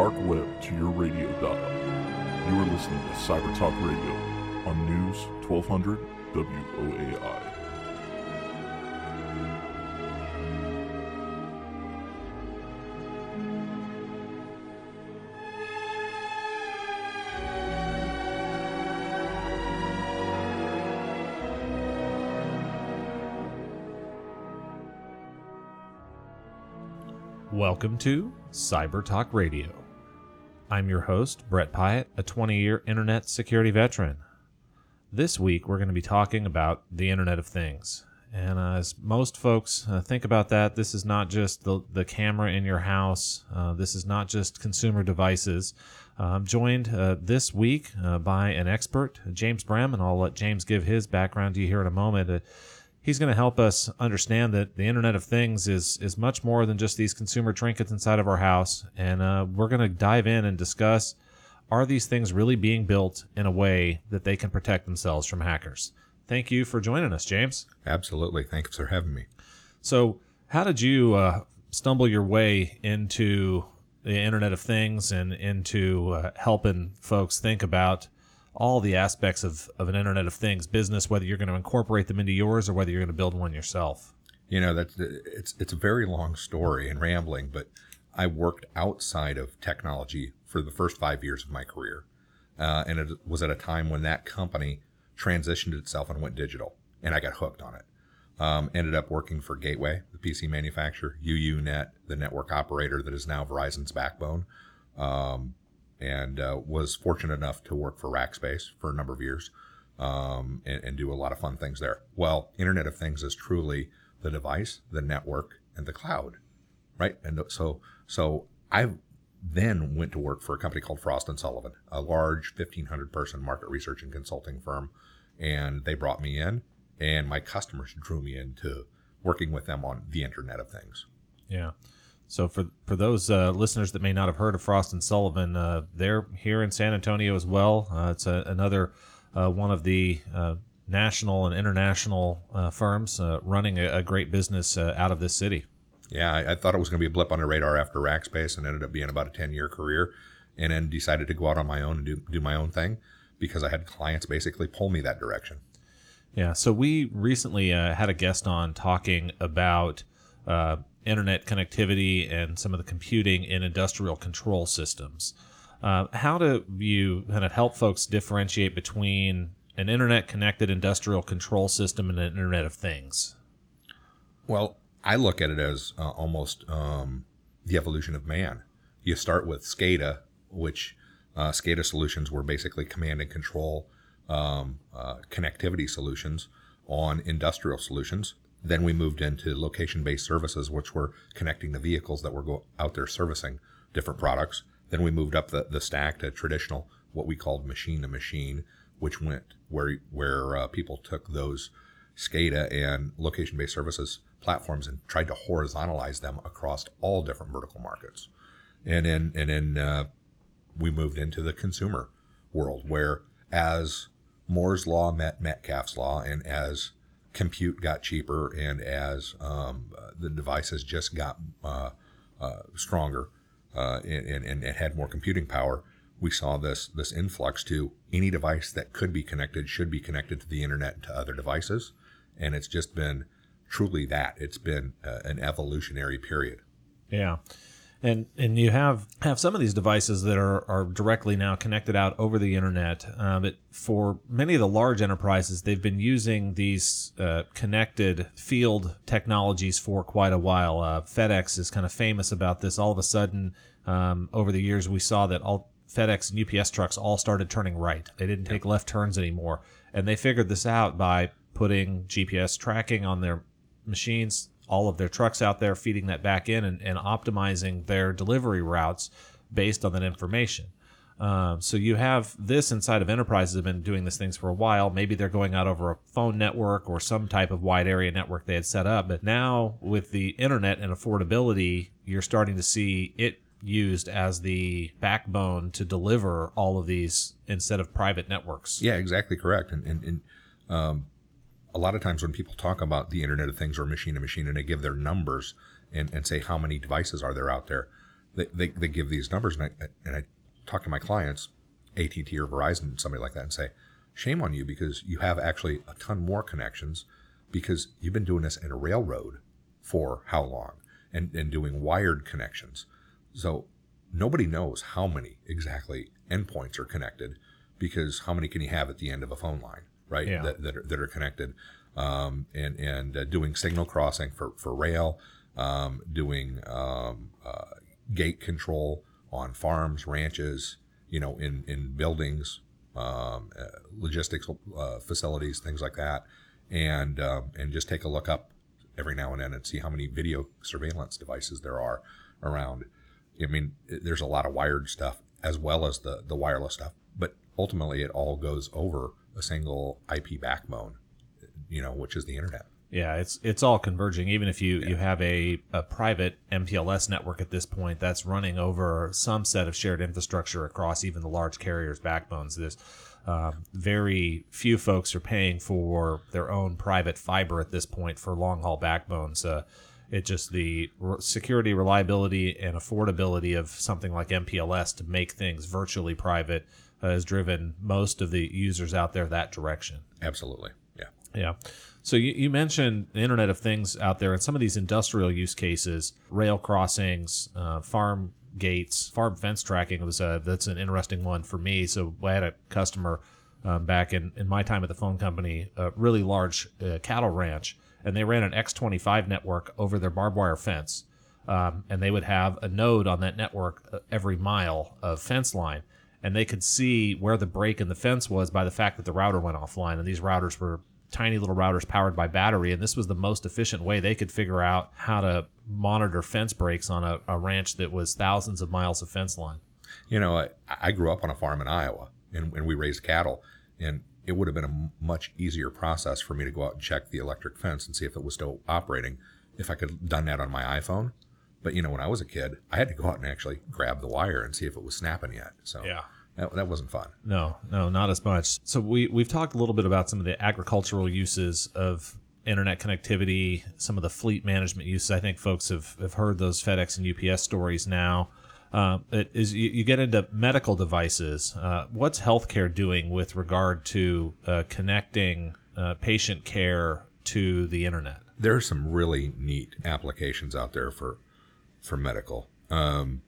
Dark web to your radio dial, you are listening to Cyber Talk Radio on News 1200 WOAI. Welcome to Cyber Talk Radio. I'm your host, Brett Pyatt, a 20 year internet security veteran. This week, we're going to be talking about the Internet of Things. And uh, as most folks uh, think about that, this is not just the, the camera in your house, uh, this is not just consumer devices. Uh, I'm joined uh, this week uh, by an expert, James Brehm, and I'll let James give his background to you here in a moment he's going to help us understand that the Internet of Things is is much more than just these consumer trinkets inside of our house, and uh, we're going to dive in and discuss: Are these things really being built in a way that they can protect themselves from hackers? Thank you for joining us, James. Absolutely, thanks for having me. So, how did you uh, stumble your way into the Internet of Things and into uh, helping folks think about all the aspects of, of an Internet of Things business, whether you're going to incorporate them into yours or whether you're going to build one yourself. You know, that's it's it's a very long story and rambling, but I worked outside of technology for the first five years of my career, uh, and it was at a time when that company transitioned itself and went digital, and I got hooked on it. Um, ended up working for Gateway, the PC manufacturer, UUNet, the network operator that is now Verizon's backbone. Um, and uh, was fortunate enough to work for Rackspace for a number of years um, and, and, do a lot of fun things there. Well, Internet of Things is truly the device, the network, and the cloud, right? And so, so I then went to work for a company called Frost and Sullivan, a large 1,500 person market research and consulting firm, and they brought me in, and my customers drew me into working with them on the Internet of Things. Yeah. So for for those uh, listeners that may not have heard of Frost and Sullivan, uh, they're here in San Antonio as well. Uh, it's a, another uh, one of the uh, national and international uh, firms running a, a, great business out of this city. Yeah, I, I thought it was going to be a blip on the radar after Rackspace, and ended up being about a ten year career, and then decided to go out on my own and do do my own thing because I had clients basically pull me that direction. Yeah, so we recently had a guest on talking about internet connectivity and some of the computing in industrial control systems. Uh, how do you kind of help folks differentiate between an internet connected industrial control system and an Internet of Things? Well, I look at it as uh, almost um, the evolution of man. You start with SCADA, which uh, SCADA solutions were basically command and control um, uh, connectivity solutions on industrial solutions. Then we moved into location based services, which were connecting the vehicles that were go- out there servicing different products. Then we moved up the, the stack to traditional, what we called machine to machine, which went where, where uh, people took those SCADA and location based services platforms and tried to horizontalize them across all different vertical markets. And then, and then uh, we moved into the consumer world where as Moore's law met Metcalfe's law and as compute got cheaper and as um, the devices just got uh, uh, stronger uh, and, and, and, had more computing power, we saw this this influx to any device that could be connected should be connected to the internet and to other devices, and it's just been truly that. It's been uh, an evolutionary period. Yeah and and you have have some of these devices that are are directly now connected out over the internet. Uh, but for many of the large enterprises, they've been using these uh, connected field technologies for quite a while. Uh, FedEx is kind of famous about this. All of a sudden, um, over the years, we saw that all FedEx and UPS trucks all started turning right. They didn't take left turns anymore, and they figured this out by putting GPS tracking on their machines all of their trucks out there, feeding that back in and, and optimizing their delivery routes based on that information. Um, so you have this inside of enterprises have been doing these things for a while. Maybe they're going out over a phone network or some type of wide area network they had set up. But now with the internet and affordability, you're starting to see it used as the backbone to deliver all of these instead of private networks. Yeah, exactly correct. And, and, and um, a lot of times when people talk about the Internet of Things or machine to machine and they give their numbers and, and say how many devices are there out there, they, they, they give these numbers, and I and I talk to my clients, AT and T or Verizon, somebody like that, and say, shame on you because you have actually a ton more connections because you've been doing this in a railroad for how long and, and doing wired connections. So nobody knows how many exactly endpoints are connected because how many can you have at the end of a phone line, right? Yeah. That, that, are, that are connected. Um, and and uh, doing signal crossing for, for rail, um, doing um, uh, gate control on farms, ranches, you know, in, in buildings, um, uh, logistics uh, facilities, things like that. And, um, and just take a look up every now and then and see how many video surveillance devices there are around. I mean, there's a lot of wired stuff as well as the, the wireless stuff, but ultimately it all goes over a single IP backbone, you know, which is the internet. Yeah, it's it's all converging. Even if you, you have a, a private MPLS network at this point that's running over some set of shared infrastructure across even the large carriers' backbones. There's um, very few folks are paying for their own private fiber at this point for long haul backbones. Uh, it just the r- security, reliability, and affordability of something like MPLS to make things virtually private has driven most of the users out there that direction. Absolutely. Yeah. Yeah. So you, you mentioned the Internet of Things out there and some of these industrial use cases, rail crossings, uh, farm gates, farm fence tracking was a, that's an interesting one for me. So I had a customer um, back in, in my time at the phone company, a really large uh, cattle ranch, and they ran an X25 network over their barbed wire fence. Um, and they would have a node on that network uh, every mile of fence line. And they could see where the break in the fence was by the fact that the router went offline. And these routers were tiny little routers powered by battery. And this was the most efficient way they could figure out how to monitor fence breaks on a, a ranch that was thousands of miles of fence line. You know, I, I grew up on a farm in Iowa and, and we raised cattle. And it would have been a much easier process for me to go out and check the electric fence and see if it was still operating if I could have done that on my iPhone. But you know, when I was a kid, I had to go out and actually grab the wire and see if it was snapping yet. So Yeah. that, that wasn't fun. No, no, not as much. So we we've talked a little bit about some of the agricultural uses of internet connectivity, some of the fleet management uses. I think folks have, have heard those FedEx and UPS stories now. Uh, it is you, you get into medical devices. Uh, what's healthcare doing with regard to uh, connecting uh, patient care to the internet? There are some really neat applications out there for for medical, um,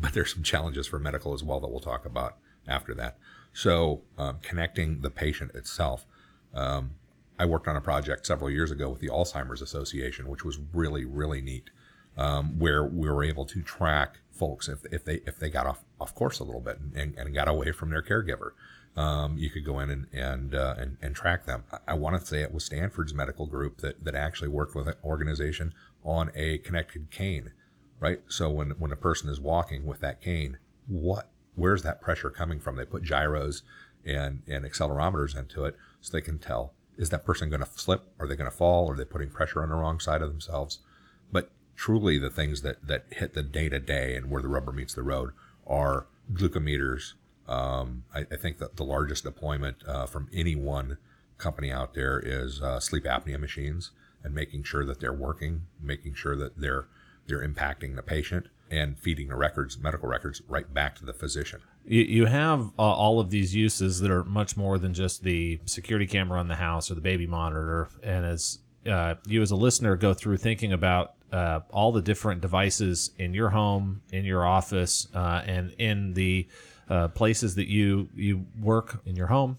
but there's some challenges for medical as well that we'll talk about after that. So um, connecting the patient itself. Um, I worked on a project several years ago with the Alzheimer's Association, which was really really neat, um, where we were able to track folks if, if they if they got off off course a little bit and, and got away from their caregiver. Um, you could go in and and, uh, and and track them. I, I want to say it was Stanford's medical group that that actually worked with an organization on a connected cane, right? So when when a person is walking with that cane, what where's that pressure coming from? They put gyros and and accelerometers into it so they can tell is that person going to slip? Are they going to fall? Are they putting pressure on the wrong side of themselves? But truly, the things that that hit the day to day and where the rubber meets the road are glucometers. Um, I, I, think that the largest deployment uh, from any one company out there is uh, sleep apnea machines and making sure that they're working, making sure that they're they're impacting the patient and feeding the records, medical records, right back to the physician. You, you have uh, all of these uses that are much more than just the security camera on the house or the baby monitor. And as uh, you, as a listener, go through thinking about uh, all the different devices in your home, in your office, uh, and in the uh, places that you you work in your home,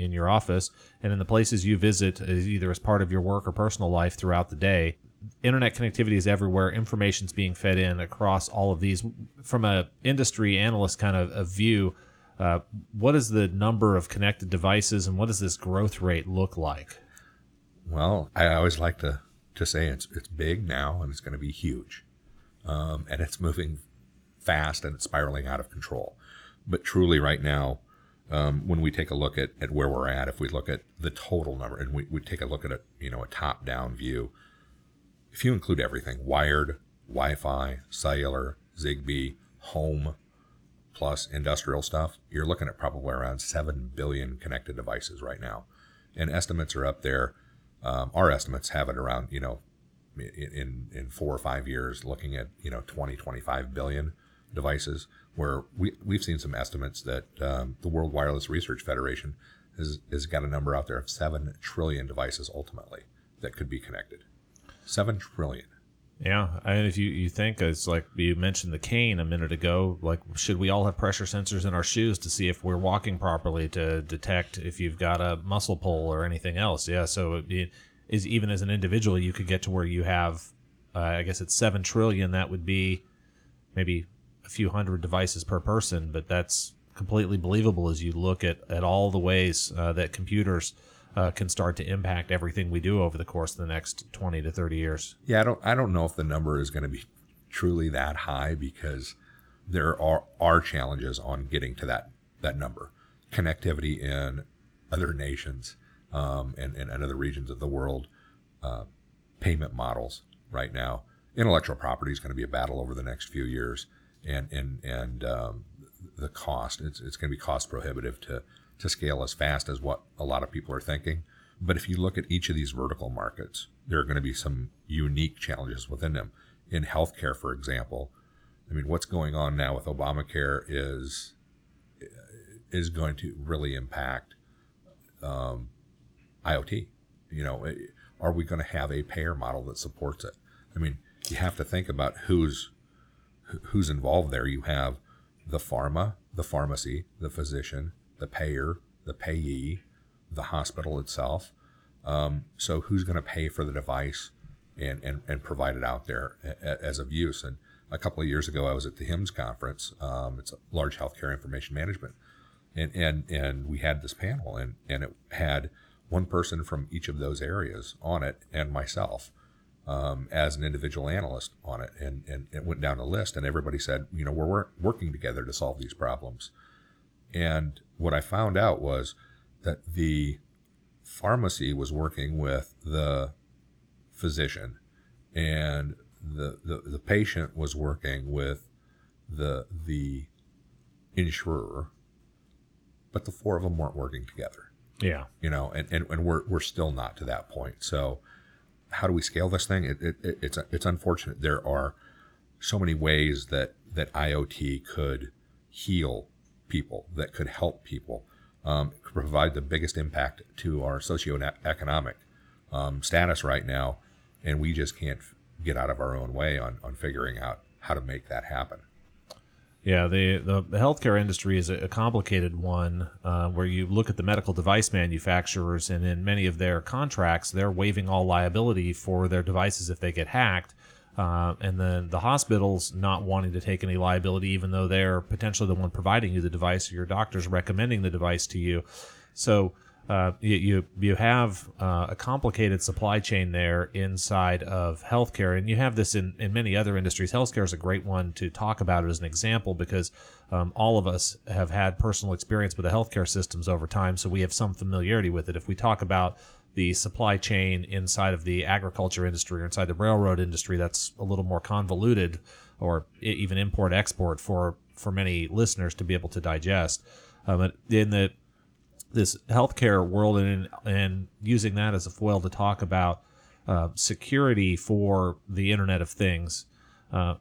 in your office, and in the places you visit, either as part of your work or personal life throughout the day internet connectivity is everywhere. Information's being fed in across all of these. From a industry analyst kind of a view uh, what is the number of connected devices and what does this growth rate look like? Well i always like to to say it's it's big now and it's going to be huge. Um, and it's moving fast and it's spiraling out of control. But truly right now um, when we take a look at, at where we're at if we look at the total number and we, we take a look at a you know a top down view if you include everything wired, Wi Fi, cellular, Zigbee, home, plus industrial stuff, you're looking at probably around 7 billion connected devices right now. And estimates are up there. Um, our estimates have it around, you know, in, in in four or five years, looking at you know 20, 25 billion devices. Where we we've seen some estimates that um, the World Wireless Research Federation has has got a number out there of seven trillion devices ultimately that could be connected. Seven trillion. Yeah, mean, if you, you think it's like you mentioned the cane a minute ago, like should we all have pressure sensors in our shoes to see if we're walking properly to detect if you've got a muscle pull or anything else? Yeah, so it, is even as an individual, you could get to where you have, uh, I guess it's seven trillion. That would be maybe few hundred devices per person, but that's completely believable as you look at at all the ways uh, that computers uh, can start to impact everything we do over the course of the next 20 to 30 years. Yeah, I don't I don't know if the number is going to be truly that high because there are are challenges on getting to that that number. Connectivity in other nations um, and, and, other regions of the world, uh, payment models right now. Intellectual property is going to be a battle over the next few years, and and and um, the cost it's, it's going to be cost prohibitive to to scale as fast as what a lot of people are thinking. But if you look at each of these vertical markets, there are going to be some unique challenges within them. In healthcare, for example, I mean, what's going on now with Obamacare is is going to really impact um, IoT. You know, are we going to have a payer model that supports it? I mean, you have to think about who's who's involved there. You have the pharma, the pharmacy, the physician, the payer, the payee, the hospital itself. Um, so who's going to pay for the device and, and, and provide it out there as of use? And a couple of years ago, I was at the HIMSS conference. Um, it's a large healthcare information management. And, and, and we had this panel and, and it had one person from each of those areas on it and myself um, as an individual analyst on it. And, and it went down a list and everybody said, you know, we're working together to solve these problems. And what I found out was that the pharmacy was working with the physician and the, the, the patient was working with the, the insurer, but the four of them weren't working together. Yeah. You know, and, and, and we're, we're still not to that point. So how do we scale this thing? It, it, it, it's, it's unfortunate. There are so many ways that, that IoT could heal people, that could help people, um, could provide the biggest impact to our socioeconomic um, status right now. And we just can't get out of our own way on, on figuring out how to make that happen. Yeah, the, the, the healthcare industry is a, complicated one uh, where you look at the medical device manufacturers, and in many of their contracts, they're waiving all liability for their devices if they get hacked. Uh, and then the hospitals not wanting to take any liability, even though they're potentially the one providing you the device, or your doctor's recommending the device to you. So uh, you, you, you have uh, a complicated supply chain there inside of healthcare, and you have this in, in many other industries. Healthcare is a great one to talk about as an example because um, all of us have had personal experience with the healthcare systems over time, so we have some familiarity with it. If we talk about the supply chain inside of the agriculture industry or inside the railroad industry that's a little more convoluted or even import export for for many listeners to be able to digest um, in the this healthcare world and and using that as a foil to talk about uh, security for the Internet of Things. Uh,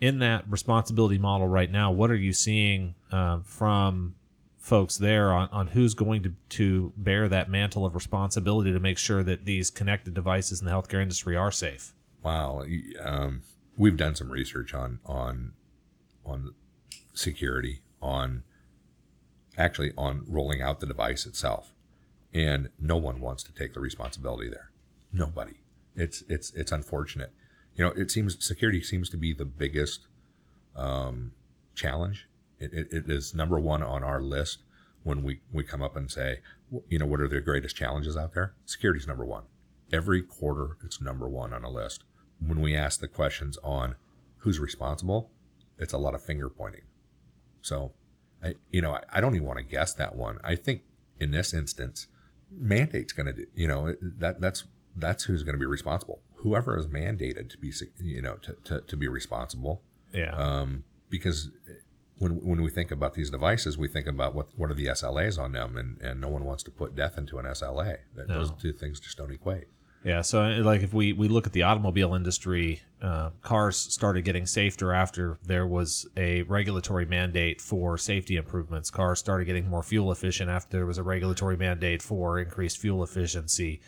in that responsibility model right now, what are you seeing uh, from folks there on, on who's going to, to bear that mantle of responsibility to make sure that these connected devices in the healthcare industry are safe? Wow, um, we've done some research on on on security, on actually on rolling out the device itself, and no one wants to take the responsibility there. Nobody. It's it's it's unfortunate. You know, it seems security seems to be the biggest um, challenge it, it, it is number one on our list when we, we come up and say, you know, what are the greatest challenges out there? Security is number one. Every quarter, it's number one on a list. When we ask the questions on who's responsible, it's a lot of finger pointing. So, I, you know, I, I don't even want to guess that one. I think in this instance, mandate's going to do, you know, that that's, that's who's going to be responsible. Whoever is mandated to be, you know, to, to, to be responsible. Yeah. Um, because when when we think about these devices, we think about what what are the SLAs on them, and, and no one wants to put death into an SLA. That, no. Those two things just don't equate. Yeah, so uh, like if we we look at the automobile industry, uh, cars started getting safer after there was a regulatory mandate for safety improvements. Cars started getting more fuel efficient after there was a regulatory mandate for increased fuel efficiency.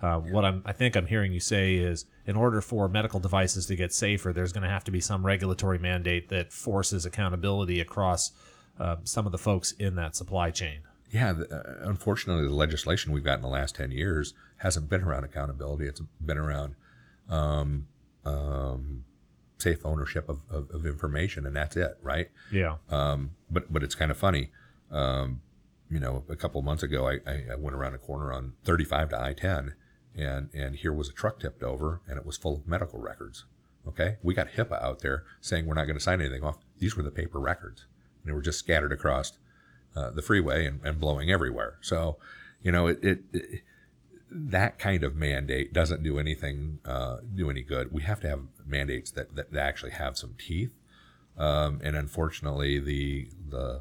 Uh, what I'm, I think I'm hearing you say is, in order for medical devices to get safer, there's going to have to be some regulatory mandate that forces accountability across uh, some of the folks in that supply chain. Yeah, the, uh, unfortunately, the legislation we've got in the last 10 years hasn't been around accountability. It's been around um, um, safe ownership of, of, of, information, and that's it, right? Yeah. Um, but but it's kind of funny. Um, you know, a couple of months ago, I, I, went around a corner on 35 to I-10, and and here was a truck tipped over, and it was full of medical records. Okay, we got HIPAA out there saying we're not going to sign anything off. These were the paper records, and they were just scattered across uh, the freeway and, and, blowing everywhere. So, you know, it, it, it, that kind of mandate doesn't do anything, uh, do any good. We have to have mandates that, that, that actually have some teeth. Um, and unfortunately, the, the,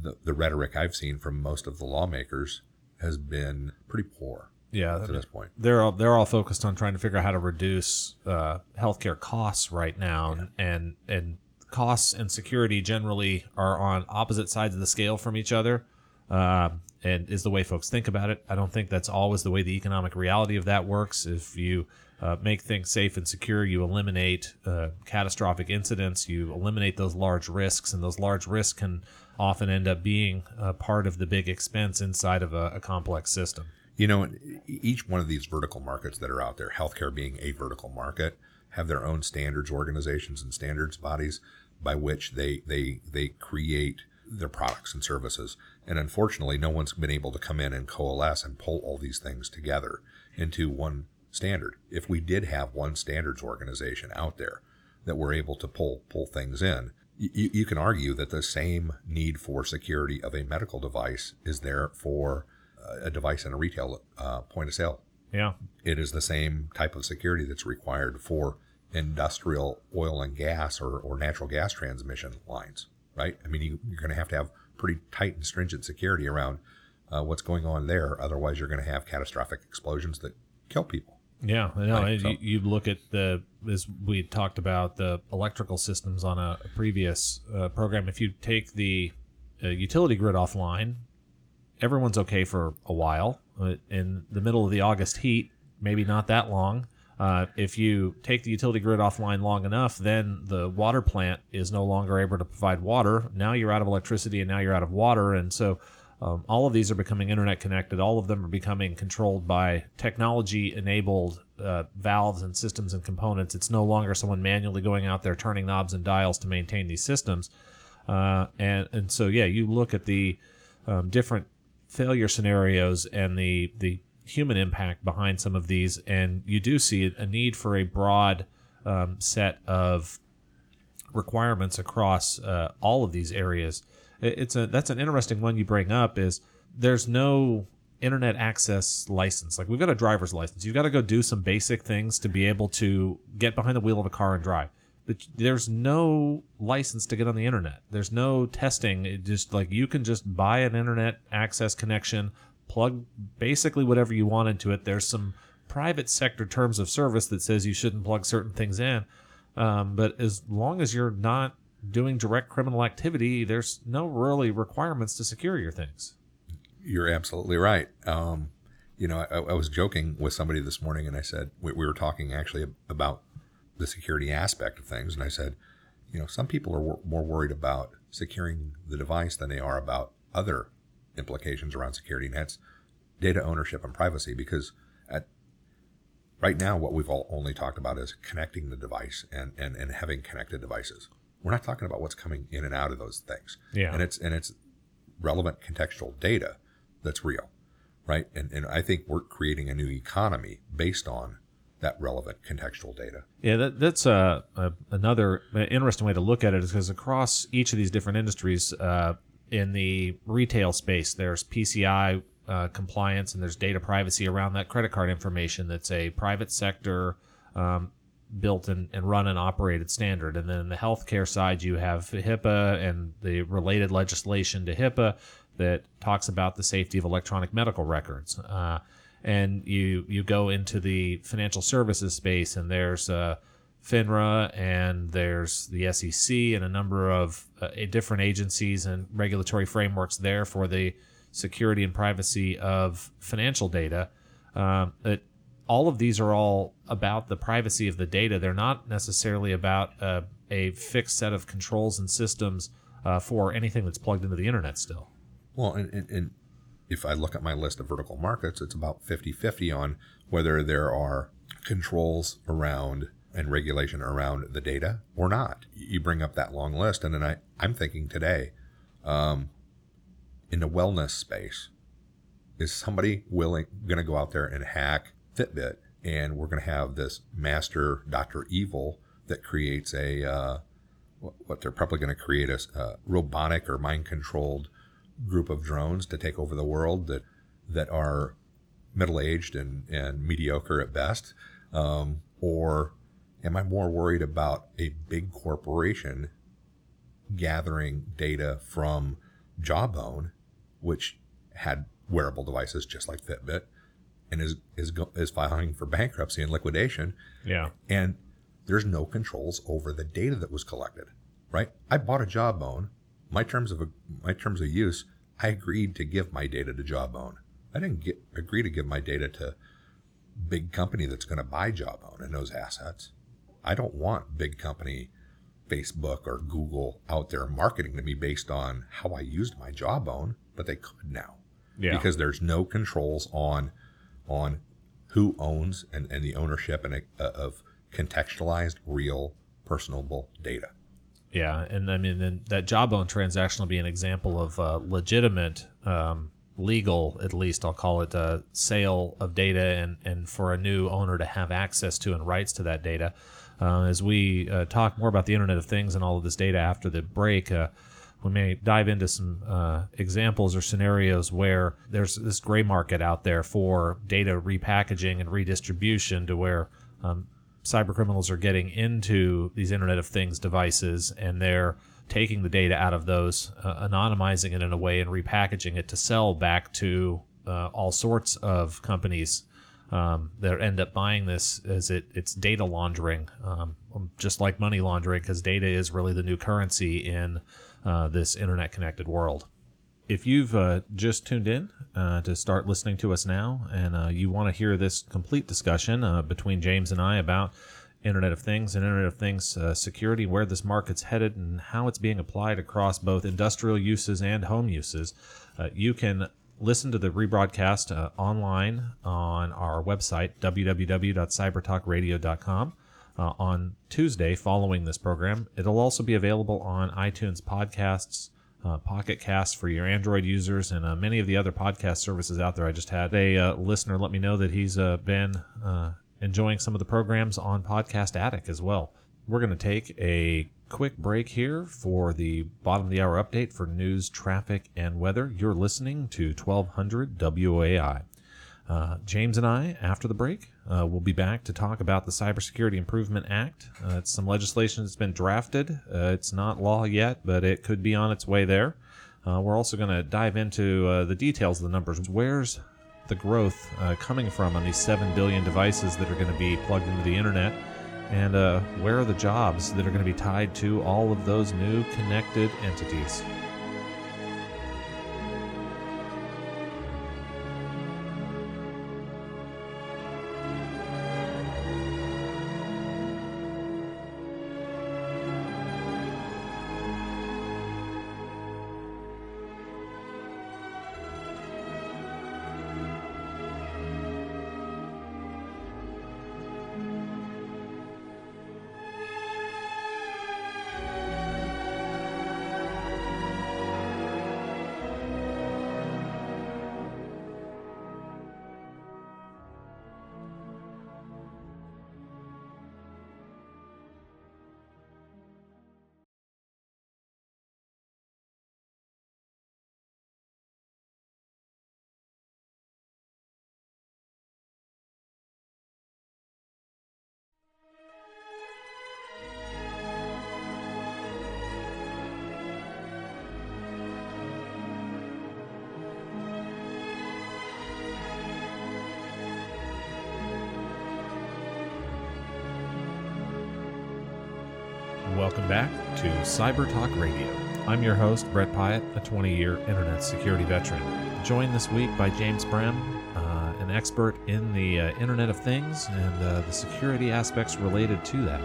the, the rhetoric I've seen from most of the lawmakers has been pretty poor yeah to this point they're all they're all focused on trying to figure out how to reduce uh, healthcare costs right now yeah. and and costs and security generally are on opposite sides of the scale from each other uh, and is the way folks think about it. I don't think that's always the way the economic reality of that works. If you uh, make things safe and secure you eliminate uh, catastrophic incidents you eliminate those large risks and those large risks can often end up being part of the big expense inside of a, a complex system. You know, each one of these vertical markets that are out there, healthcare being a vertical market, have their own standards organizations and standards bodies by which they they they create their products and services. And unfortunately, no one's been able to come in and coalesce and pull all these things together into one standard. If we did have one standards organization out there that were able to pull pull things in, you, you can argue that the same need for security of a medical device is there for a device in a retail uh, point of sale. Yeah. It is the same type of security that's required for industrial oil and gas or, or natural gas transmission lines, right? I mean, you, are going to have to have pretty tight and stringent security around uh, what's going on there. Otherwise, you're going to have catastrophic explosions that kill people. Yeah, no, right? so, you, you, look at the as we talked about the electrical systems on a, previous uh, program. If you take the uh, utility grid offline, everyone's okay for a while. In the middle of the August heat, maybe not that long. Uh, if you take the utility grid offline long enough, then the water plant is no longer able to provide water. Now you're out of electricity and now you're out of water. And so um, all of these are becoming internet connected. All of them are becoming controlled by technology enabled uh, valves and systems and components. It's no longer someone manually going out there turning knobs and dials to maintain these systems. Uh, and, and so, yeah, you look at the um, different failure scenarios and the the human impact behind some of these, and you do see a need for a broad um, set of requirements across uh, all of these areas. It's a that's an interesting one you bring up. Is there's no internet access license. Like we've got a driver's license. You've got to go do some basic things to be able to get behind the wheel of a car and drive but there's no license to get on the internet. There's no testing. It just like you can just buy an internet access connection, plug basically whatever you want into it. There's some private sector terms of service that says you shouldn't plug certain things in. Um, but as long as you're not doing direct criminal activity, there's no really requirements to secure your things. You're absolutely right. Um, you know, I, I, was joking with somebody this morning, and I said we, we were talking actually about the security aspect of things. And I said, you know, some people are more worried about securing the device than they are about other implications around security. That's data ownership and privacy because at right now, what we've all only talked about is connecting the device and, and, and having connected devices. We're not talking about what's coming in and out of those things. Yeah. And it's, and it's relevant contextual data that's real. Right. And, and I think we're creating a new economy based on that relevant contextual data. Yeah, that, that's uh, a, another interesting way to look at it is because across each of these different industries, uh, in the retail space, there's PCI uh, compliance and there's data privacy around that credit card information that's a private sector um, built and, and run and operated standard. And then in the healthcare side, you have HIPAA and the related legislation to HIPAA that talks about the safety of electronic medical records. Uh, and you you go into the financial services space, and there's uh, FINRA and there's the SEC and a number of uh, different agencies and regulatory frameworks there for the security and privacy of financial data. Um, it, all of these are all about the privacy of the data. They're not necessarily about uh, a fixed set of controls and systems uh, for anything that's plugged into the internet still. Well, and, and, and if I look at my list of vertical markets, it's about 50 50 on whether there are controls around and regulation around the data or not. You bring up that long list, and then I, I'm thinking today, um, in the wellness space, is somebody willing going to go out there and hack Fitbit, and we're going to have this master Doctor Evil that creates a uh, what they're probably going to create a, a robotic or mind controlled group of drones to take over the world that that are middle aged and, and mediocre at best, um, or Am I more worried about a big corporation gathering data from Jawbone, which had wearable devices just like Fitbit, and is is is filing for bankruptcy and liquidation? Yeah, and there's no controls over the data that was collected. Right? I bought a Jawbone. My terms of my terms of use, I agreed to give my data to Jawbone. I didn't get, agree to give my data to big company that's going to buy Jawbone and those assets. I don't want big company Facebook or Google out there marketing to me based on how I used my jawbone, but they could now. Yeah. Because there's no controls on on who owns and, and the ownership and uh, of contextualized, real, personable data. Yeah, and I mean, then that jawbone transaction will be an example of uh, legitimate, um, legal, at least I'll call it, uh, sale of data, and and for a new owner to have access to and rights to that data. Uh, as we uh, talk more about the Internet of Things and all of this data after the break, uh, we may dive into some uh, examples or scenarios where there's this gray market out there for data repackaging and redistribution to where um, cyber criminals are getting into these Internet of Things devices and they're taking the data out of those, uh, anonymizing it in a way, and repackaging it to sell back to uh, all sorts of companies um, that end up buying this is it it's data laundering, um, just like money laundering, because data is really the new currency in uh, this internet connected world. If you've uh, just tuned in uh, to start listening to us now, and uh, you want to hear this complete discussion uh, between James and I about Internet of Things and Internet of Things uh, security, where this market's headed, and how it's being applied across both industrial uses and home uses, you can listen to the rebroadcast uh, online on our website, www.cybertalkradio.com. Uh, on Tuesday following this program. It'll also be available on iTunes podcasts, uh, Pocket Casts for your Android users, and uh, many of the other podcast services out there. I just had a uh, listener let me know that he's uh, been uh, enjoying some of the programs on Podcast Addict as well. We're going to take a quick break here for the bottom of the hour update for news, traffic, and weather. You're listening to 1200 WOAI. Uh, James and I, after the break, uh, will be back to talk about the Cybersecurity Improvement Act. Uh, it's some legislation that's been drafted. Uh, it's not law yet, but it could be on its way there. Uh, we're also going to dive into uh, the details of the numbers. Where's the growth coming from on these 7 billion devices that are going to be plugged into the internet? And uh, where are the jobs that are going to be tied to all of those new connected entities? To Cyber Talk Radio. I'm your host, Brett Pyatt, a 20 year internet security veteran. Joined this week by James Brehm, uh, an expert in the uh, Internet of Things and uh, the security aspects related to that.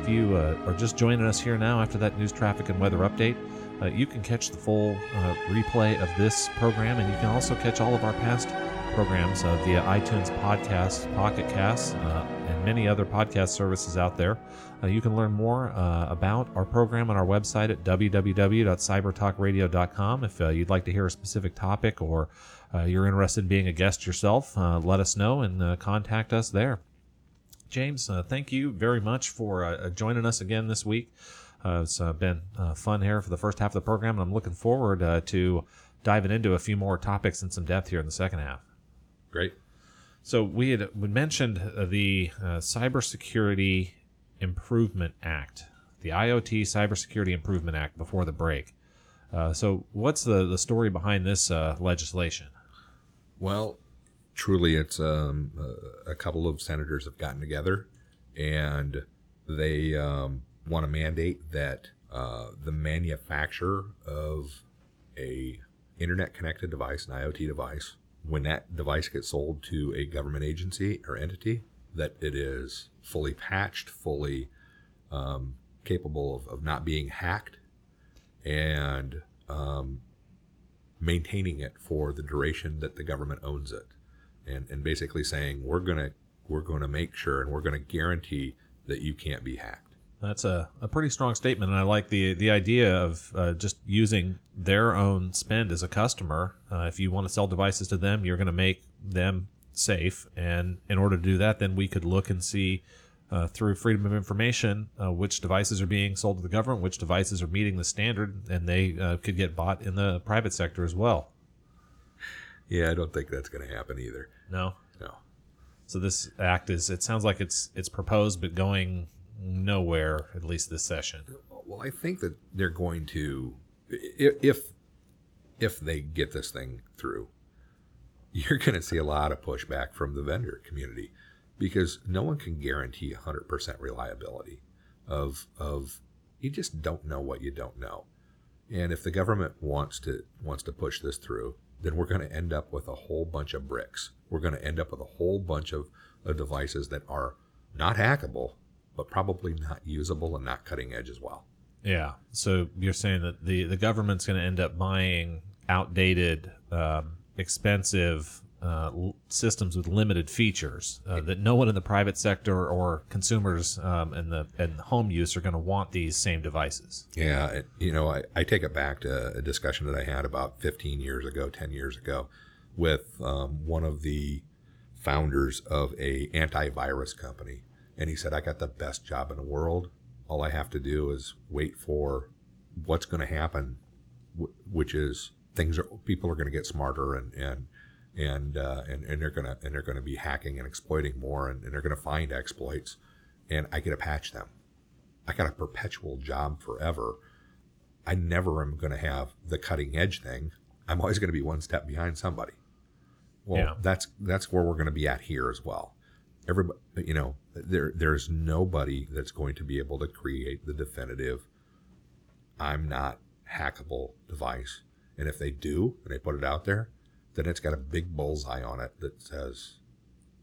If you uh, are just joining us here now after that news, traffic, and weather update, uh, you can catch the full uh, replay of this program, and you can also catch all of our past programs via iTunes Podcasts, Pocket Casts, many other podcast services out there. Uh, you can learn more uh, about our program on our website at www.cybertalkradio.com. If uh, you'd like to hear a specific topic or uh, you're interested in being a guest yourself, uh, let us know and uh, contact us there. James, thank you very much for joining us again this week. It's been fun here for the first half of the program, and I'm looking forward to diving into a few more topics in some depth here in the second half. Great. So we had mentioned uh, the uh, Cybersecurity Improvement Act, the IoT Cybersecurity Improvement Act before the break. Uh, so what's the, the story behind this uh, legislation? Well, truly, it's um, a, a couple of senators have gotten together, and they um, want to mandate that uh, the manufacturer of a internet connected device, an IoT device, when that device gets sold to a government agency or entity, that it is fully patched, fully um, capable of, of not being hacked, and um, maintaining it for the duration that the government owns it, and and basically saying we're gonna we're gonna make sure and we're gonna guarantee that you can't be hacked. That's a, a pretty strong statement, and I like the the idea of uh, just using their own spend as a customer. Uh, if you want to sell devices to them, you're going to make them safe, and in order to do that, then we could look and see uh, through freedom of information uh, which devices are being sold to the government, which devices are meeting the standard, and they uh, could get bought in the private sector as well. Yeah, I don't think that's going to happen either. No, No. so this act is it sounds like it's it's proposed, but going nowhere at least this session. Well, I think that they're going to, if if they get this thing through, you're going to see a lot of pushback from the vendor community because no one can guarantee 100% reliability of of you just don't know what you don't know. And if the government wants to wants to push this through, then we're going to end up with a whole bunch of bricks. We're going to end up with a whole bunch of, of devices that are not hackable, but probably not usable and not cutting edge as well. Yeah. So you're saying that the the government's going to end up buying outdated, um, expensive uh, l- systems with limited features uh, that no one in the private sector or consumers um, and the and home use are going to want these same devices. Yeah, it, you know, I, I take it back to a discussion that I had about 15 years ago, 10 years ago, with um, one of the founders of a antivirus company, and he said, "I got the best job in the world. All I have to do is wait for what's going to happen, which is things are people are going to get smarter and and." And, uh, and and they're gonna and they're gonna be hacking and exploiting more and, and they're gonna find exploits, and I get to patch them. I got a perpetual job forever. I never am going to have the cutting edge thing. I'm always going to be one step behind somebody. Well, Yeah. that's that's where we're going to be at here as well. Everybody, you know, there there's nobody that's going to be able to create the definitive I'm not hackable device. And if they do and they put it out there, then it's got a big bullseye on it that says,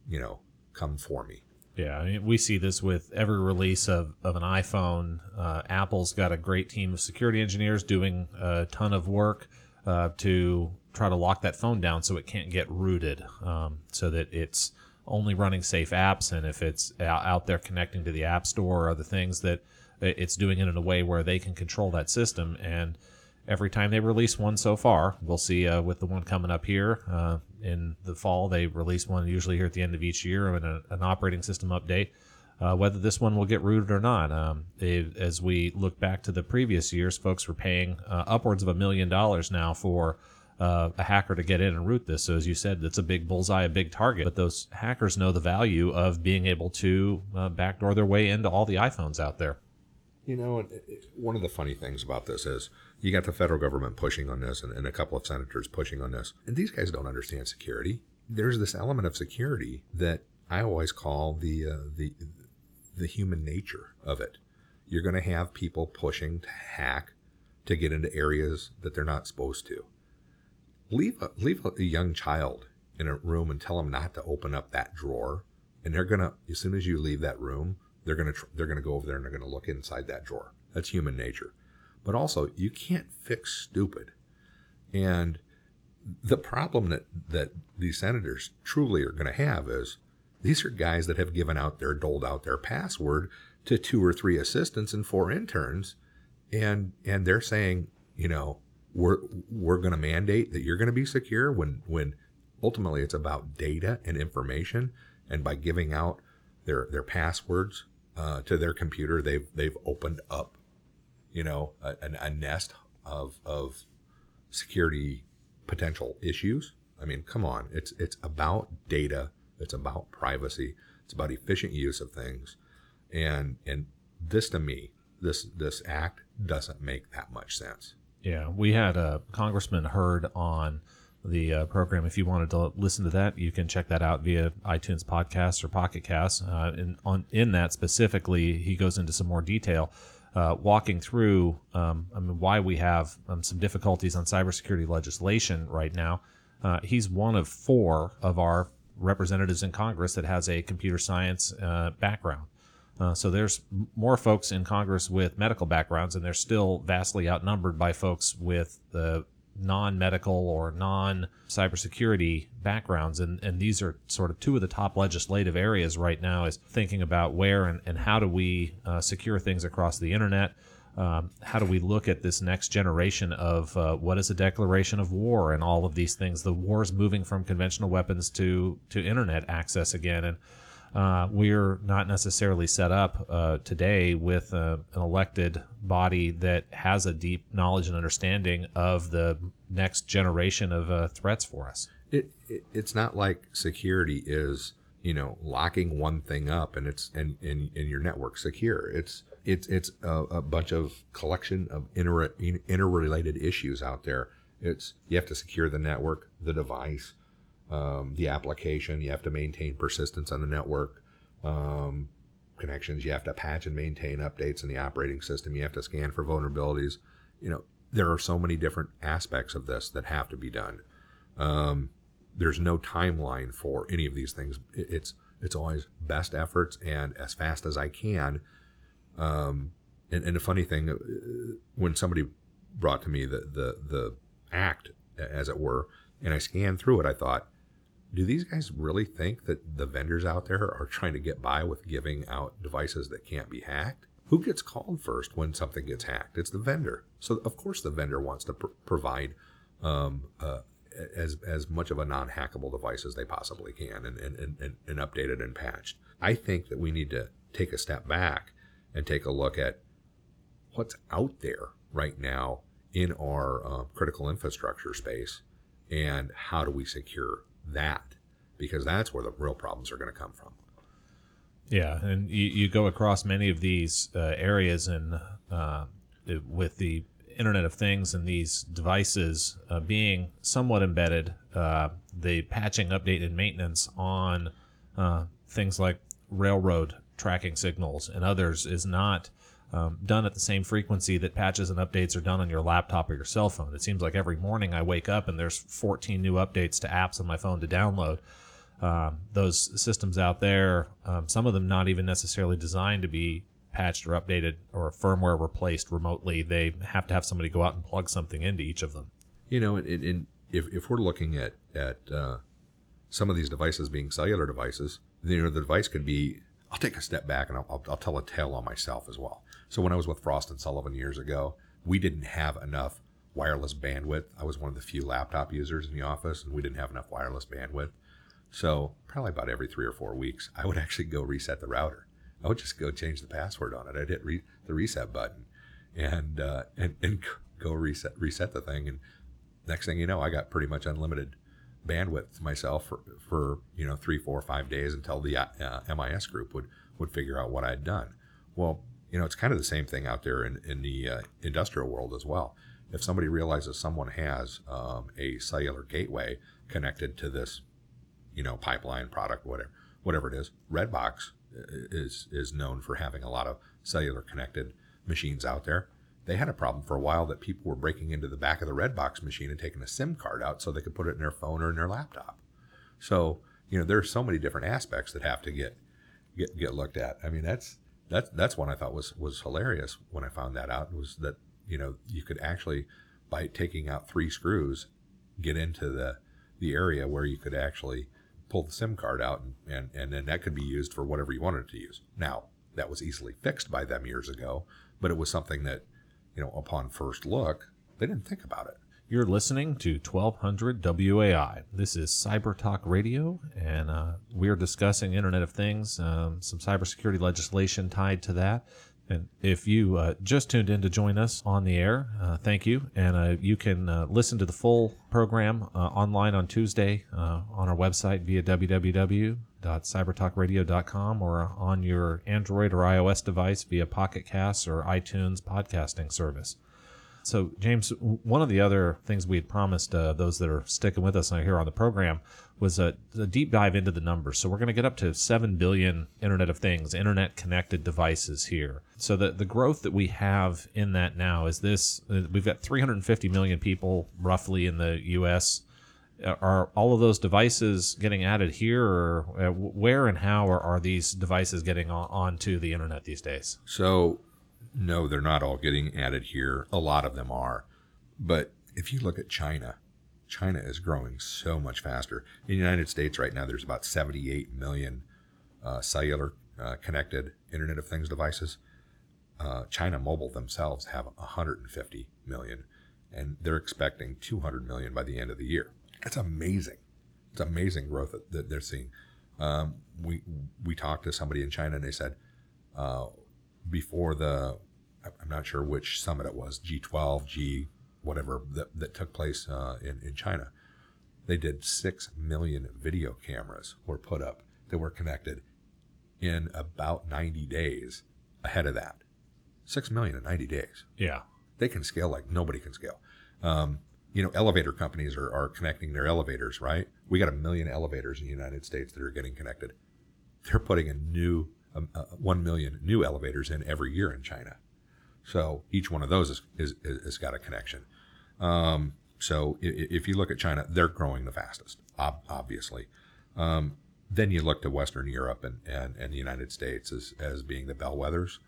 you know, come for me. Yeah, I mean, we see this with every release of, of an iPhone. Uh, Apple's got a great team of security engineers doing a ton of work uh, to try to lock that phone down so it can't get rooted, um, so that it's only running safe apps. And if it's out there connecting to the App Store or other things, that it's doing it in a way where they can control that system. And every time they release one so far, we'll see uh, with the one coming up here uh, in the fall. They release one usually here at the end of each year and a, an operating system update. Uh, whether this one will get rooted or not, um, they, as we look back to the previous years, folks were paying uh, upwards of a million dollars now for uh, a hacker to get in and root this. So as you said, it's a big bullseye, a big target. But those hackers know the value of being able to uh, backdoor their way into all the iPhones out there. You know, it- one of the funny things about this is you got the federal government pushing on this and, and a couple of senators pushing on this. And these guys don't understand security. There's this element of security that I always call the uh, the the human nature of it. you're going to have people pushing to hack to get into areas that they're not supposed to. Leave a, leave a young child in a room and tell them not to open up that drawer, and they're gonna as soon as you leave that room, they're gonna tr- they're gonna go over there and they're gonna look inside that drawer. That's human nature. But also, you can't fix stupid. And the problem that that these senators truly are going to have is these are guys that have given out their doled out their password to two or three assistants and four interns and and they're saying you know we're we're going to mandate that you're going to be secure when when ultimately it's about data and information and by giving out their their passwords uh, to their computer they've they've opened up you know a, a nest of of security potential issues. I mean come on. It's it's about data. It's about privacy. It's about efficient use of things. And and this to me this this act doesn't make that much sense Yeah, we had a Congressman Hurd on the uh, program. If you wanted to listen to that, you can check that out via iTunes Podcasts or Pocket Casts. Uh, and on in that specifically, he goes into some more detail, uh, walking through um, I mean, why we have um, some difficulties on cybersecurity legislation right now. Uh, he's one of four of our representatives in Congress that has a computer science uh, background. Uh, so there's more folks in Congress with medical backgrounds, and they're still vastly outnumbered by folks with the non-medical or non-cybersecurity backgrounds. And, and these are sort of two of the top legislative areas right now is thinking about where and, and how do we uh, secure things across the internet. Um, how do we look at this next generation of uh, what is a declaration of war and all of these things? The war is moving from conventional weapons to to internet access again, and uh, we're not necessarily set up uh, today with uh, an elected body that has a deep knowledge and understanding of the next generation of uh, threats for us. it, it it's not like security is you know locking one thing up and it's and and your network secure it's it's it's a, a bunch of collection of inter, interrelated issues out there it's you have to secure the network the device um, the application you have to maintain persistence on the network um, connections you have to patch and maintain updates in the operating system you have to scan for vulnerabilities you know there are so many different aspects of this that have to be done um, there's no timeline for any of these things. It's it's always best efforts and as fast as I can. Um, and, and the funny thing, uh, when somebody brought to me the, the the act, as it were, and I scanned through it, I thought, do these guys really think that the vendors out there are trying to get by with giving out devices that can't be hacked? Who gets called first when something gets hacked? It's the vendor. So of course the vendor wants to pr- provide um, uh, as as much of a non-hackable device as they possibly can and, and, and, and, updated and patched. I think that we need to take a step back and take a look at what's out there right now in our uh, critical infrastructure space and how do we secure that because that's where the real problems are going to come from. Yeah, and you, you go across many of these uh, areas, and uh, with the Internet of Things and these devices uh, being somewhat embedded, uh, the patching, update, and maintenance on uh, things like railroad tracking signals and others is not um, done at the same frequency that patches and updates are done on your laptop or your cell phone. It seems like every morning I wake up and there's 14 new updates to apps on my phone to download um, those systems out there, um, some of them not even necessarily designed to be patched or updated or firmware replaced remotely. They have to have somebody go out and plug something into each of them. You know, and, if, if we're looking at at uh, some of these devices being cellular devices, you know, the device could be. I'll take a step back and I'll, I'll, I'll tell a tale on myself as well. So when I was with Frost and Sullivan years ago, we didn't have enough wireless bandwidth. I was one of the few laptop users in the office, and we didn't have enough wireless bandwidth. So probably about every three or four weeks, I would actually go reset the router. I would just go change the password on it. I'd hit re- the reset button, and uh, and and go reset reset the thing. And next thing you know, I got pretty much unlimited bandwidth myself for, for you know three, four, five days until the uh, MIS group would would figure out what I'd done. Well, you know, it's kind of the same thing out there in in the uh, industrial world as well. If somebody realizes someone has um, a cellular gateway connected to this, you know, pipeline product, whatever whatever it is, Redbox is is known for having a lot of cellular connected machines out there. They had a problem for a while that people were breaking into the back of the Redbox machine and taking a SIM card out so they could put it in their phone or in their laptop. So you know, there's so many different aspects that have to get get get looked at. I mean, that's that's that's one I thought was was hilarious when I found that out was that you know you could actually by taking out three screws get into the the area where you could actually pull the SIM card out and, and, and then that could be used for whatever you wanted to use. Now, that was easily fixed by them years ago, but it was something that, you know, upon first look, they didn't think about it. You're listening to 1200 WOAI. This is Cyber Talk Radio, and uh, we're discussing Internet of Things, um, some cybersecurity legislation tied to that. And if you uh, just tuned in to join us on the air, uh, thank you. And uh, you can uh, listen to the full program uh, online on Tuesday on our website via www.cybertalkradio.com or on your Android or iOS device via Pocket Casts or iTunes podcasting service. So, James, one of the other things we had promised uh, those that are sticking with us here on the program was a, a deep dive into the numbers. So, we're going to get up to 7 billion Internet of Things, Internet connected devices here. So, the, the growth that we have in that now is this uh, we've got 350 million people roughly in the U.S. Are all of those devices getting added here, or uh, where and how are, are these devices getting on, onto the internet these days? So, no, they're not all getting added here. A lot of them are. But if you look at China, China is growing so much faster. In the United States right now, there's about 78 million uh, cellular uh, connected Internet of Things devices. Uh, China Mobile themselves have 150 million, and they're expecting 200 million by the end of the year. That's amazing. It's amazing growth that, that they're seeing. Um, we we talked to somebody in China, and they said uh, before the I'm not sure which summit it was, G12, G whatever that, that took place uh, in in China. They did six million video cameras were put up that were connected in about 90 days ahead of that. Six million in 90 days. Yeah, they can scale like nobody can scale. Um, you know, elevator companies are, are connecting their elevators, right? We got a million elevators in the United States that are getting connected. They're putting a new um, uh, 1 million new elevators in every year in China. So each one of those is, is, is got a connection. Um, so if, if, you look at China, they're growing the fastest, ob- obviously. Um, then you look to Western Europe and, and, and the United States as, as being the bellwethers.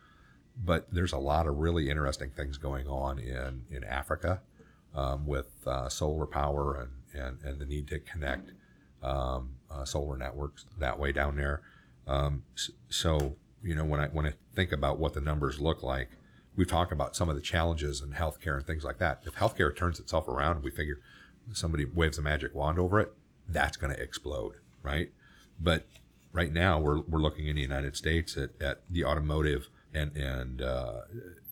But there's a lot of really interesting things going on in, in Africa um, with uh, solar power and, and, and the need to connect um, uh, solar networks that way down there. Um, so, you know, when I when I think about what the numbers look like, we talk about some of the challenges in healthcare and things like that. If healthcare turns itself around, we figure somebody waves a magic wand over it, that's going to explode, right? But right now, we're, we're looking in the United States at, at the automotive and and uh,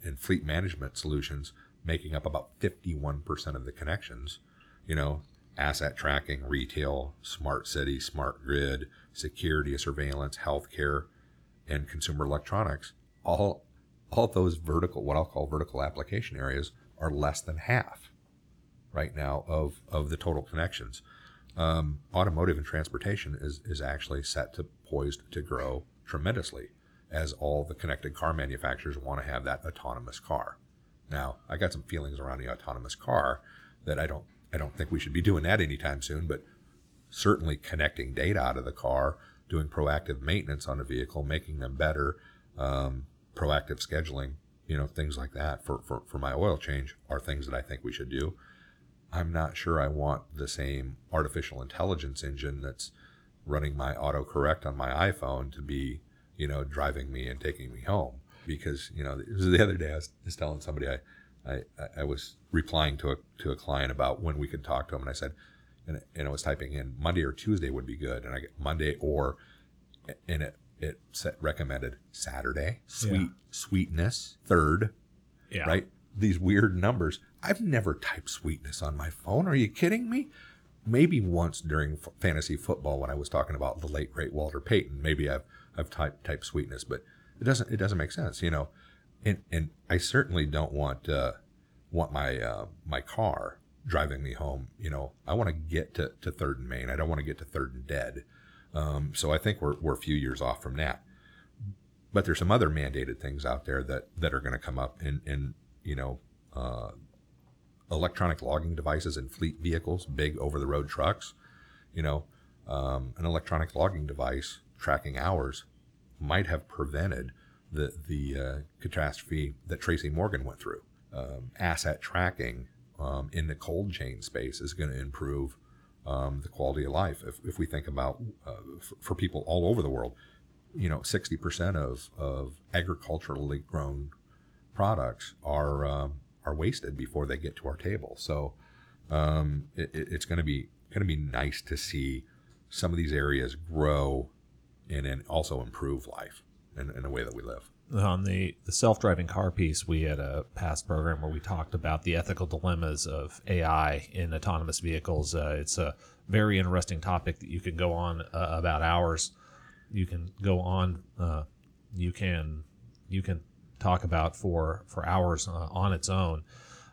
and fleet management solutions making up about 51% of the connections. You know, asset tracking, retail, smart city, smart grid, security, surveillance, healthcare, and consumer electronics, all all those vertical, what I'll call vertical application areas, are less than half right now of, of the total connections. Um, automotive and transportation is, is actually set to poised to grow tremendously as all the connected car manufacturers want to have that autonomous car. Now, I got some feelings around the autonomous car that I don't I don't think we should be doing that anytime soon, but certainly connecting data out of the car, doing proactive maintenance on the vehicle, making them better, um, proactive scheduling, you know, things like that for, for, for my oil change are things that I think we should do. I'm not sure I want the same artificial intelligence engine that's running my autocorrect on my iPhone to be, you know, driving me and taking me home. Because, you know, the other day I was, was telling somebody I, I, I was replying to a, to a client about when we could talk to him. And I said, and, and I was typing in Monday or Tuesday would be good. And I get Monday or, and it, it set, recommended Saturday, sweet, yeah. sweetness, third, yeah. right? These weird numbers. I've never typed sweetness on my phone. Are you kidding me? Maybe once during f- fantasy football when I was talking about the late great Walter Payton, maybe I've I've typed typed sweetness, but it doesn't it doesn't make sense, you know. And and I certainly don't want uh, want my uh, my car driving me home. You know, I want to get to, to Third and Main. I don't want to get to Third and Dead. Um, so I think we're, we're a few years off from that. but there's some other mandated things out there that that are going to come up in in you know uh, electronic logging devices in fleet vehicles, big over the road trucks. You know, um, an electronic logging device tracking hours might have prevented the the uh, catastrophe that Tracy Morgan went through. Um, asset tracking um, in the cold chain space is going to improve um, the quality of life. If, if we think about uh, for, for people all over the world, you know, 60% of, of agriculturally grown products are um, are wasted before they get to our table. So um, it, it's going to be going to be nice to see some of these areas grow and, and also improve life in, in the way that we live. On the, the self driving car piece, we had a past program where we talked about the ethical dilemmas of AI in autonomous vehicles. Uh, it's a very interesting topic that you can go on uh, about hours. You can go on. Uh, you can you can talk about for for hours uh, on its own.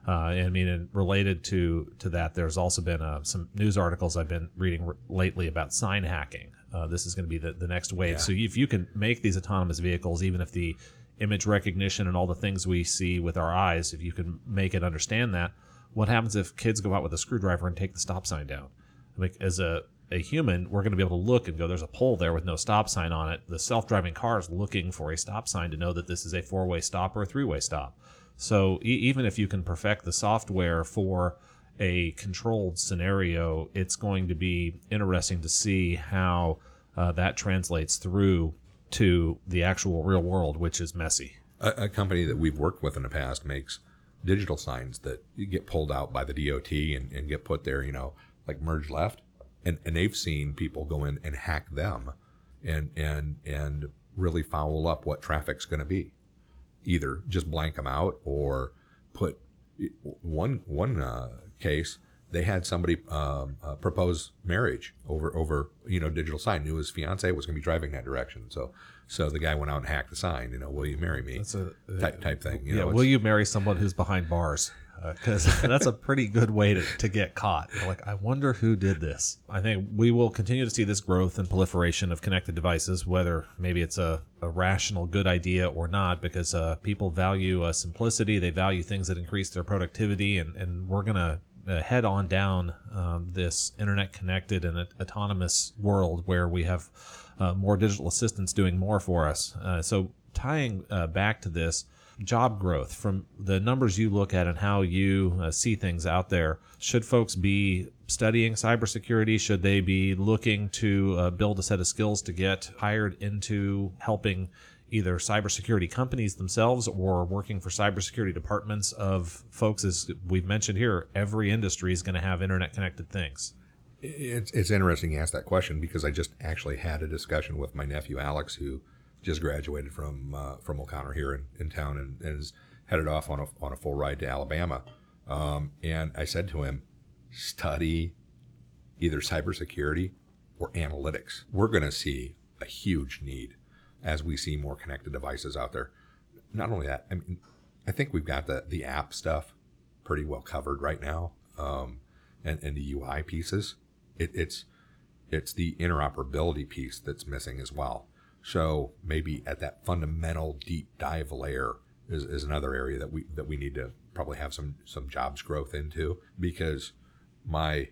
Uh, I mean, and related to to that, there's also been uh, some news articles I've been reading lately about sign hacking. Uh, this is going to be the, the next wave. Yeah. So if you can make these autonomous vehicles, even if the image recognition and all the things we see with our eyes, if you can make it understand that, what happens if kids go out with a screwdriver and take the stop sign down? Like as a a human, we're going to be able to look and go, there's a pole there with no stop sign on it. The self driving car is looking for a stop sign to know that this is a four way stop or a three way stop. So e- even if you can perfect the software for a controlled scenario, it's going to be interesting to see how uh, that translates through to the actual real world, which is messy. A, a company that we've worked with in the past makes digital signs that get pulled out by the DOT and, and get put there, you know, like merge left. And, and they've seen people go in and hack them and, and, and really foul up what traffic's going to be. Either just blank them out or put one, one uh, case, they had somebody um, uh, propose marriage over over you know digital sign. Knew his fiance was going to be driving that direction, so so the guy went out and hacked the sign. You know, will you marry me? That's a type type thing. You yeah. know, Will you marry someone who's behind bars? Because that's a pretty good way to, to get caught. You're like, I wonder who did this. I think we will continue to see this growth and proliferation of connected devices, whether maybe it's a, a rational, good idea or not, because uh, people value uh, simplicity. They value things that increase their productivity, and, and we're going to uh, head on down um, this internet connected and autonomous world where we have uh, more digital assistants doing more for us. Uh, so tying uh, back to this job growth from the numbers you look at and how you uh, see things out there, should folks be studying cybersecurity? Should they be looking to uh, build a set of skills to get hired into helping either cybersecurity companies themselves or working for cybersecurity departments of folks? As we've mentioned here, every industry is going to have internet connected things. It's, it's interesting you ask that question because I just actually had a discussion with my nephew Alex, who just graduated from uh, from O'Connor here in, in town and, and is headed off on a, on a full ride to Alabama. Um, and I said to him, study either cybersecurity or analytics. We're going to see a huge need as we see more connected devices out there. Not only that, I mean, I think we've got the, the app stuff pretty well covered right now, um, and, and the UI pieces. It, it's it's the interoperability piece that's missing as well. So maybe at that fundamental deep dive layer is, is another area that we that we need to probably have some some jobs growth into because my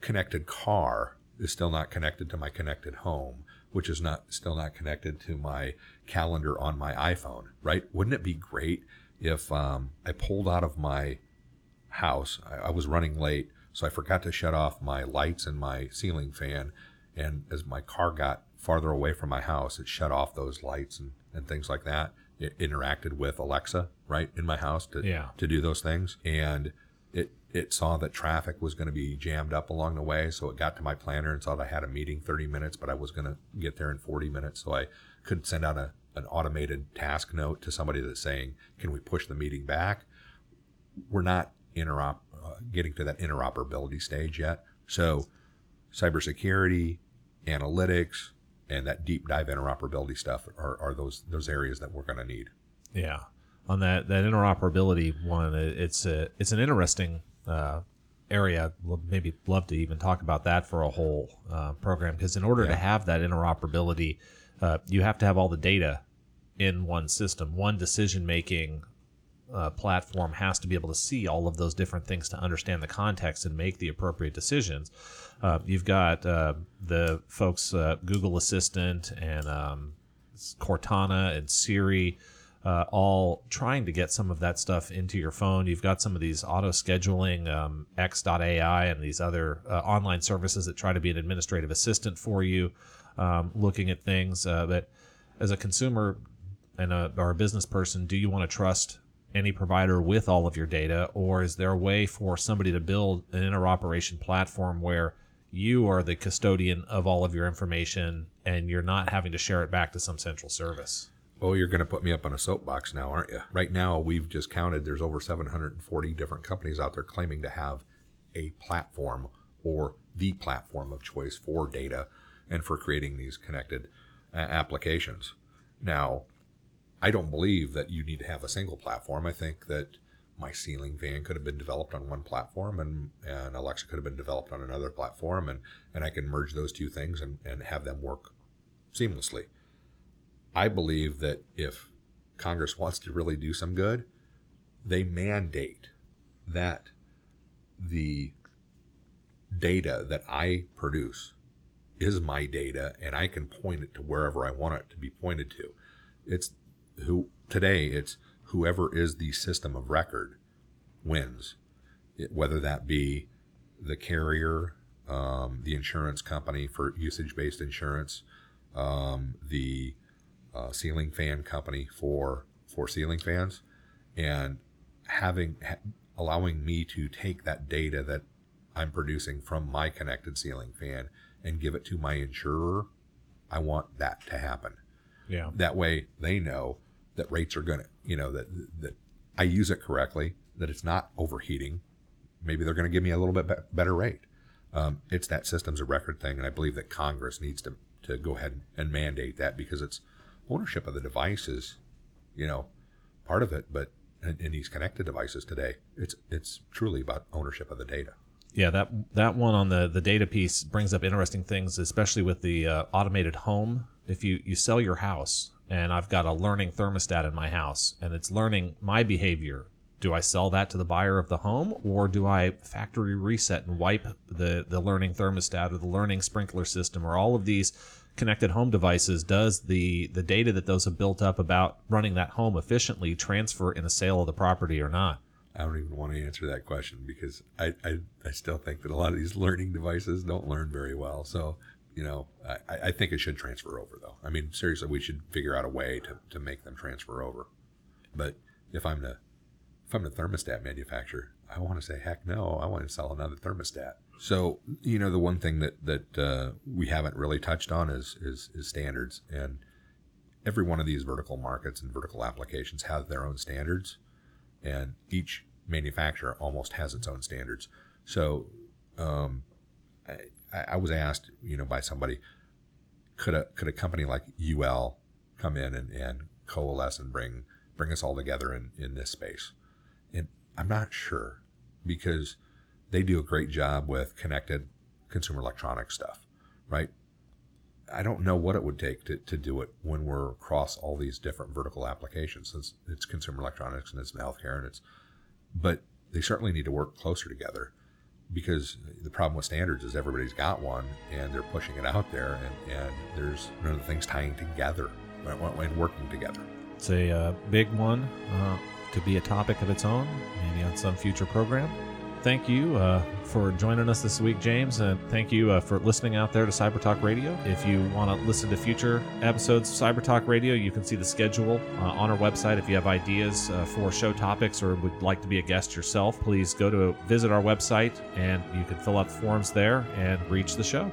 connected car is still not connected to my connected home, which is not still not connected to my calendar on my iPhone, right? Wouldn't it be great if um, I pulled out of my house, I, I was running late, so I forgot to shut off my lights and my ceiling fan, and as my car got farther away from my house, it shut off those lights and, and things like that. It interacted with Alexa, right, in my house to Yeah. to do those things, and it it saw that traffic was going to be jammed up along the way, so it got to my planner and saw that I had a meeting 30 minutes, but I was going to get there in 40 minutes, so I could send out a an automated task note to somebody that's saying, "Can we push the meeting back?" We're not interop uh, getting to that interoperability stage yet, so cybersecurity, analytics, and that deep dive interoperability stuff are, are those those areas that we're going to need. Yeah, on that that interoperability one, it's a it's an interesting uh, area. Maybe love to even talk about that for a whole uh, program because in order to have that interoperability, uh, you have to have all the data in one system. One decision making uh, platform has to be able to see all of those different things to understand the context and make the appropriate decisions. Uh, you've got uh, the folks, uh, Google Assistant and um, Cortana and Siri. Uh, all trying to get some of that stuff into your phone. You've got some of these auto scheduling, um, X.AI, and these other uh, online services that try to be an administrative assistant for you, um, looking at things. Uh, but as a consumer and a, or a business person, do you want to trust any provider with all of your data, or is there a way for somebody to build an interoperation platform where you are the custodian of all of your information and you're not having to share it back to some central service? Oh, you're going to put me up on a soapbox now, aren't you? Right now, we've just counted there's over 740 different companies out there claiming to have a platform or the platform of choice for data and for creating these connected uh, applications. Now, I don't believe that you need to have a single platform. I think that my ceiling fan could have been developed on one platform and, and Alexa could have been developed on another platform and, and I can merge those two things and, and have them work seamlessly. I believe that if Congress wants to really do some good, they mandate that the data that I produce is my data and I can point it to wherever I want it to be pointed to. It's who today it's whoever is the system of record wins, it, whether that be the carrier, um, the insurance company for usage based insurance, um, the uh, ceiling fan company for for ceiling fans, and having ha- allowing me to take that data that I'm producing from my connected ceiling fan and give it to my insurer. I want that to happen. Yeah. That way they know that rates are going to, you know, that that I use it correctly, that it's not overheating. Maybe they're going to give me a little bit be- better rate. Um, it's that systems of record thing, and I believe that Congress needs to to go ahead and mandate that because it's ownership of the devices, you know, part of it. But in, in these connected devices today, it's it's truly about ownership of the data. Yeah, that that one on the the data piece brings up interesting things, especially with the uh, automated home. If you you sell your house and I've got a learning thermostat in my house and it's learning my behavior, do I sell that to the buyer of the home or do I factory reset and wipe the the learning thermostat or the learning sprinkler system or all of these connected home devices does the the data that those have built up about running that home efficiently transfer in a sale of the property or not? I don't even want to answer that question because I, I, I still think that a lot of these learning devices don't learn very well. So, you know, I, I think it should transfer over though. I mean, seriously, we should figure out a way to, to make them transfer over. But if I'm the if I'm the thermostat manufacturer, I want to say, heck no, I want to sell another thermostat. So, you know, the one thing that that uh, we haven't really touched on is, is is standards, and every one of these vertical markets and vertical applications have their own standards, and each manufacturer almost has its own standards. So, um, I, I was asked, you know, by somebody, could a could a company like UL come in and, and coalesce and bring bring us all together in, in this space? And I'm not sure because they do a great job with connected consumer electronic stuff, right? I don't know what it would take to, to do it when we're across all these different vertical applications. It's, it's consumer electronics and it's healthcare and it's, but they certainly need to work closer together because the problem with standards is everybody's got one and they're pushing it out there and, and there's none of the things tying together and working together. It's a uh, big one uh, to be a topic of its own, maybe on some future program thank you uh, for joining us this week, James, and thank you uh, for listening out there to Cyber Talk Radio. If you want to listen to future episodes of Cyber Talk Radio, you can see the schedule uh, on our website. If you have ideas uh, for show topics or would like to be a guest yourself, please go to visit our website and you can fill out forms there and reach the show.